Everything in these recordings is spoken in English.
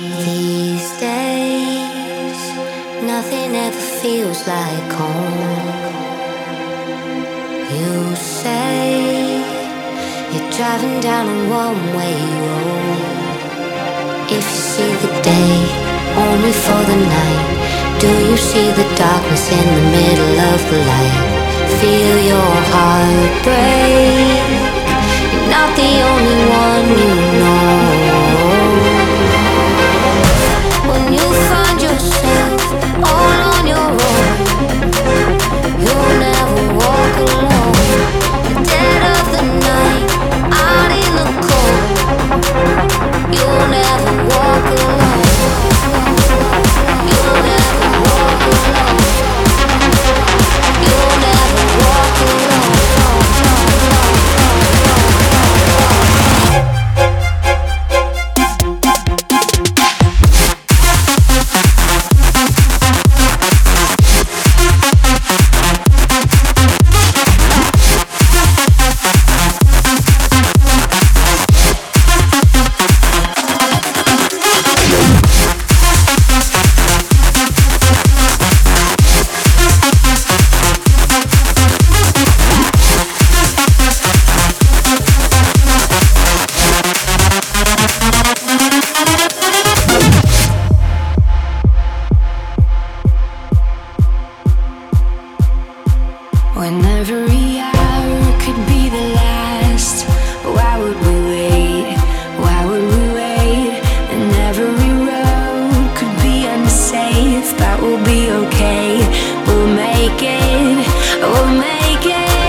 These days, nothing ever feels like home. You say you're driving down a one way road. If you see the day only for the night, do you see the darkness in the middle of the light? Feel your heart break. You're not the only one you safe, but we'll be okay. We'll make it, we'll make it.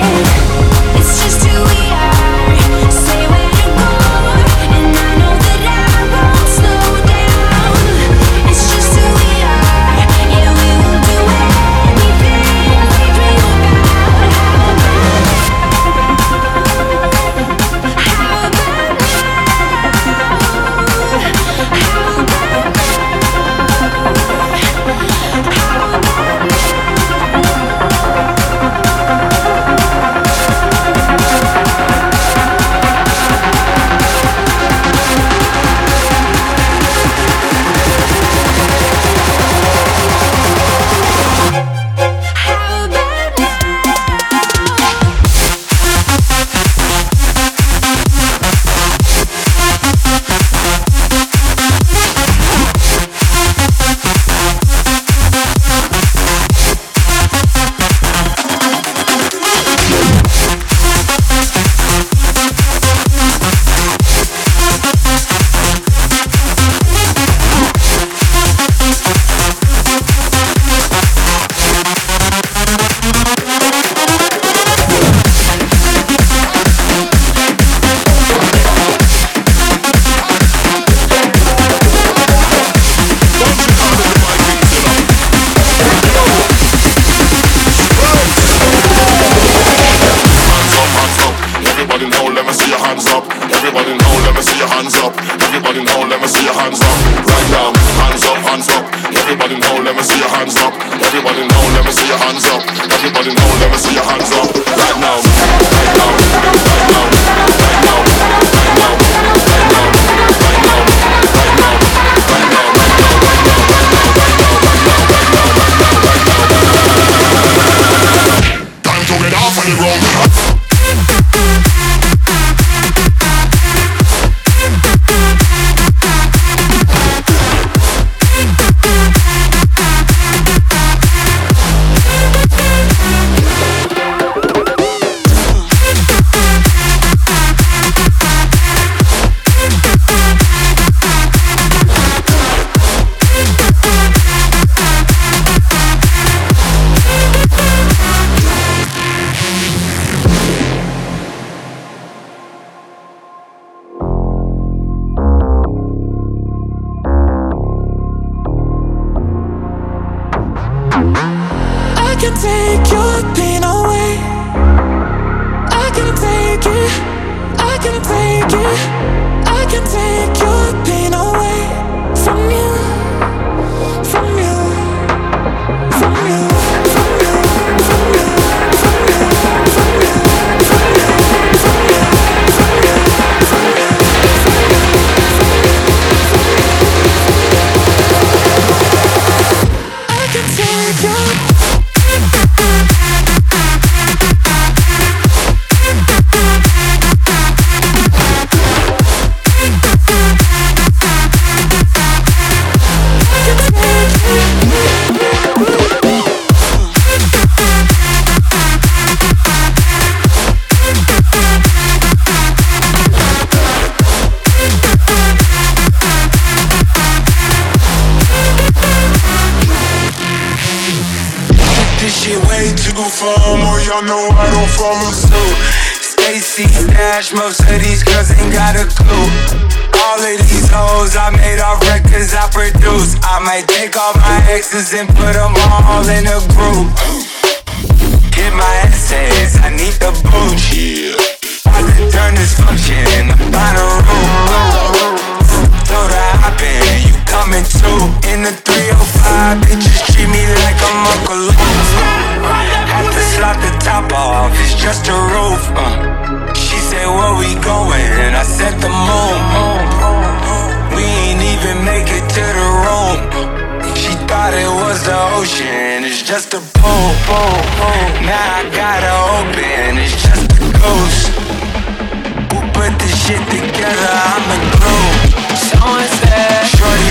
this shit way too far. Y'all know I don't follow suit. Stacy stash most of these girls ain't got a clue. All of these hoes I made off records I produce. I might take all my exes and put them all in a group. Hit my essays, I need the booch. Yeah. I can turn this function, in the final room. Told her hop in, you coming too. In the 305, bitches treat me like I'm Uncle Luke. Have to slot the top off, it's just a roof. Uh. She said, Where we going? And I said, The moon. We ain't even make it to the room. She thought it was the ocean, it's just a pool. Now I gotta open, it's just a ghost. Shit together? I'm a glue. Someone said, Shorty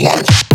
life.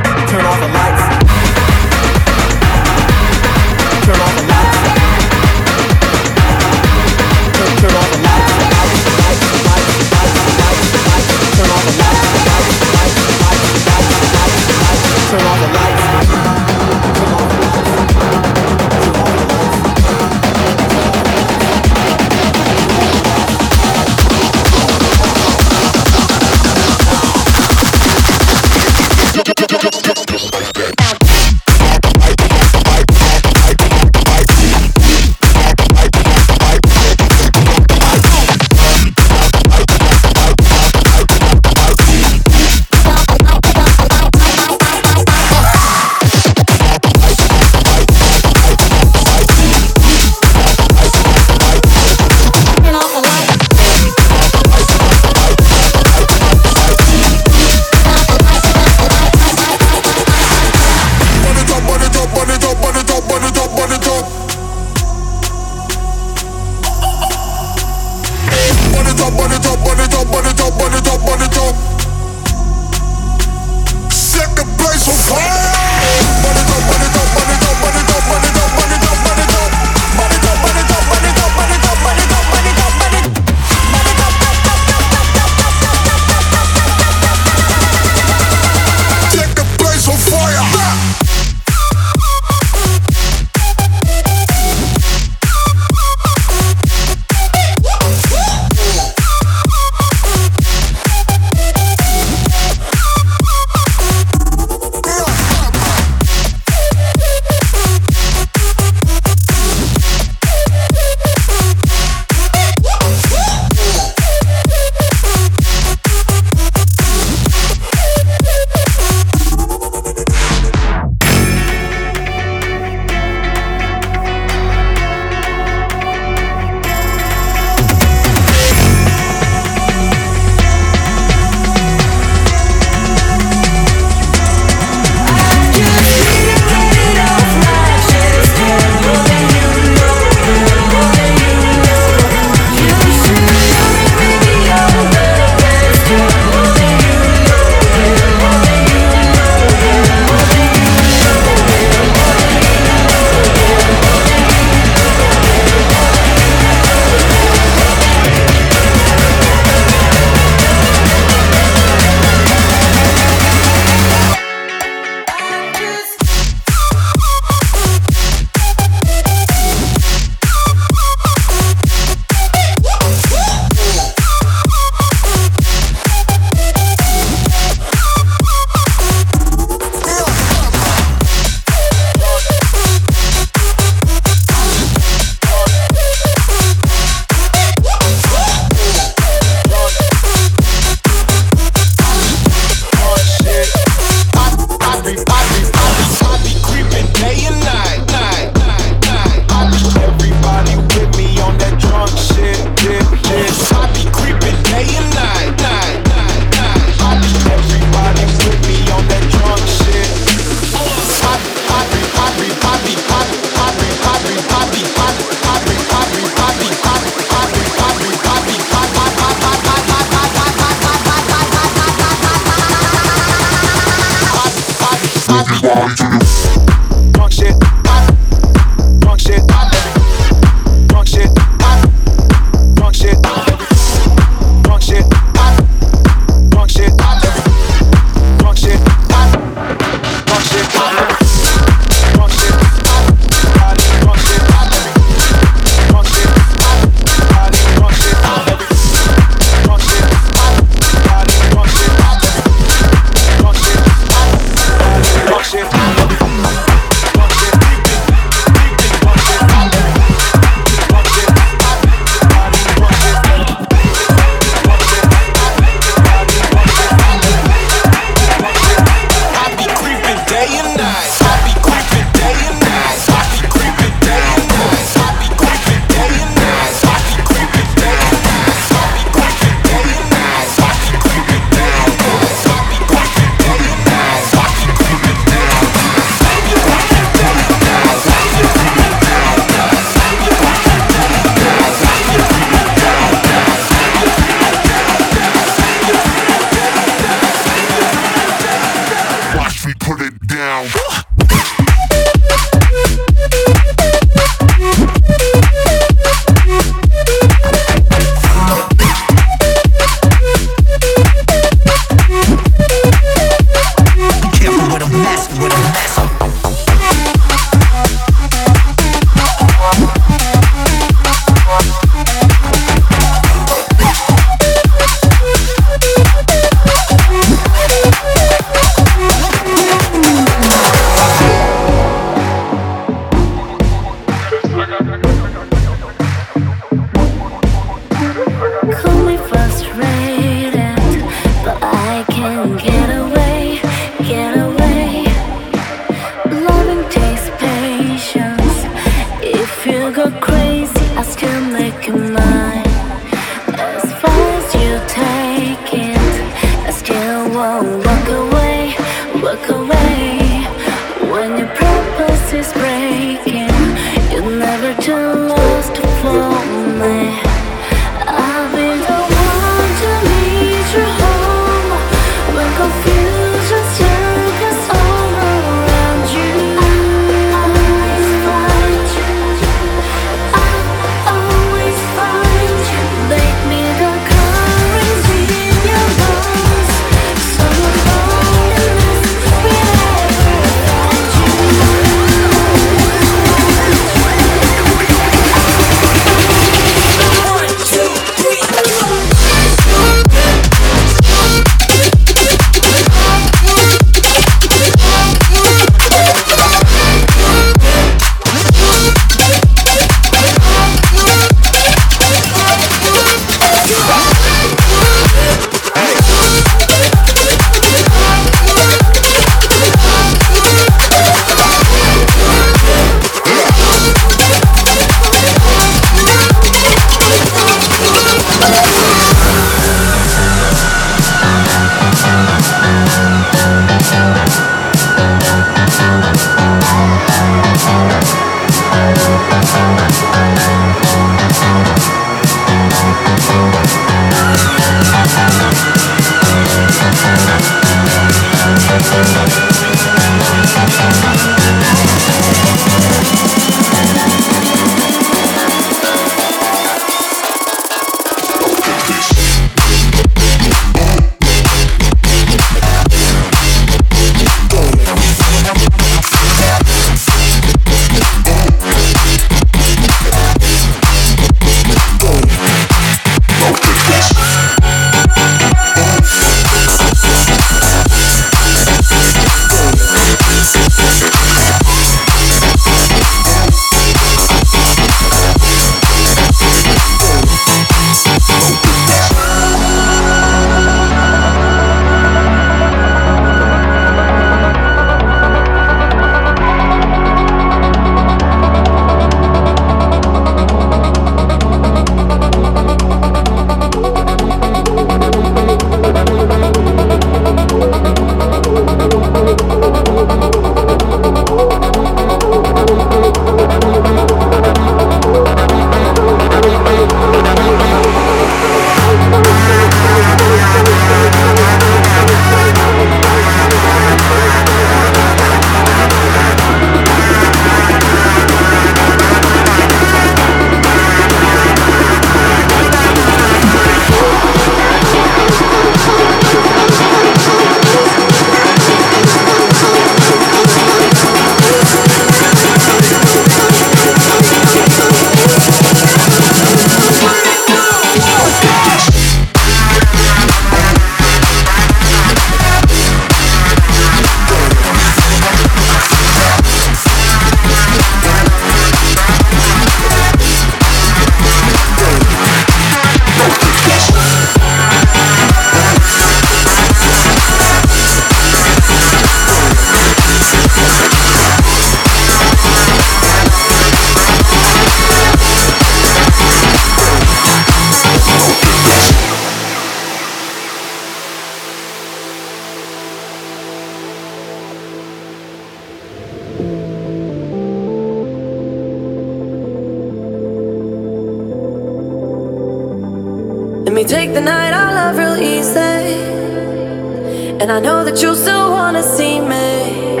And I know that you still wanna see me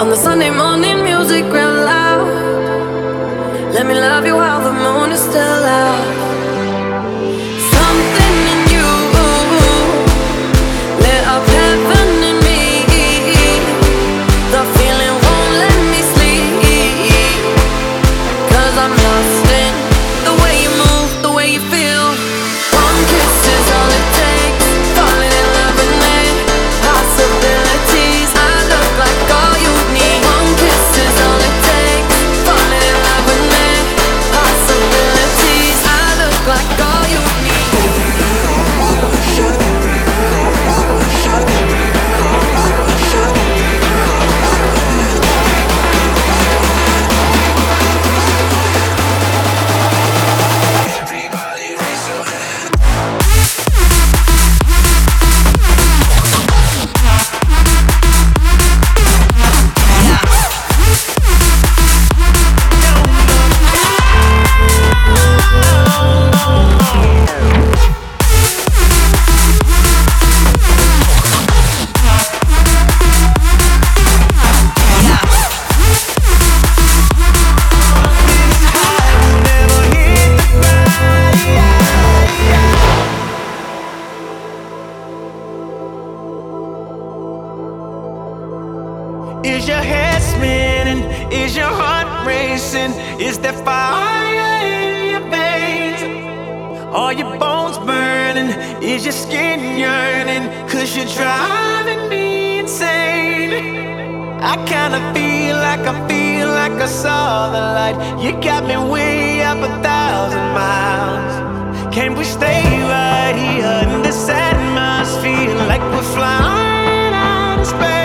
on the Sunday morning music real loud. Let me love you while the moon is still out. Up a thousand miles. Can we stay right here in this atmosphere like we're flying out of space?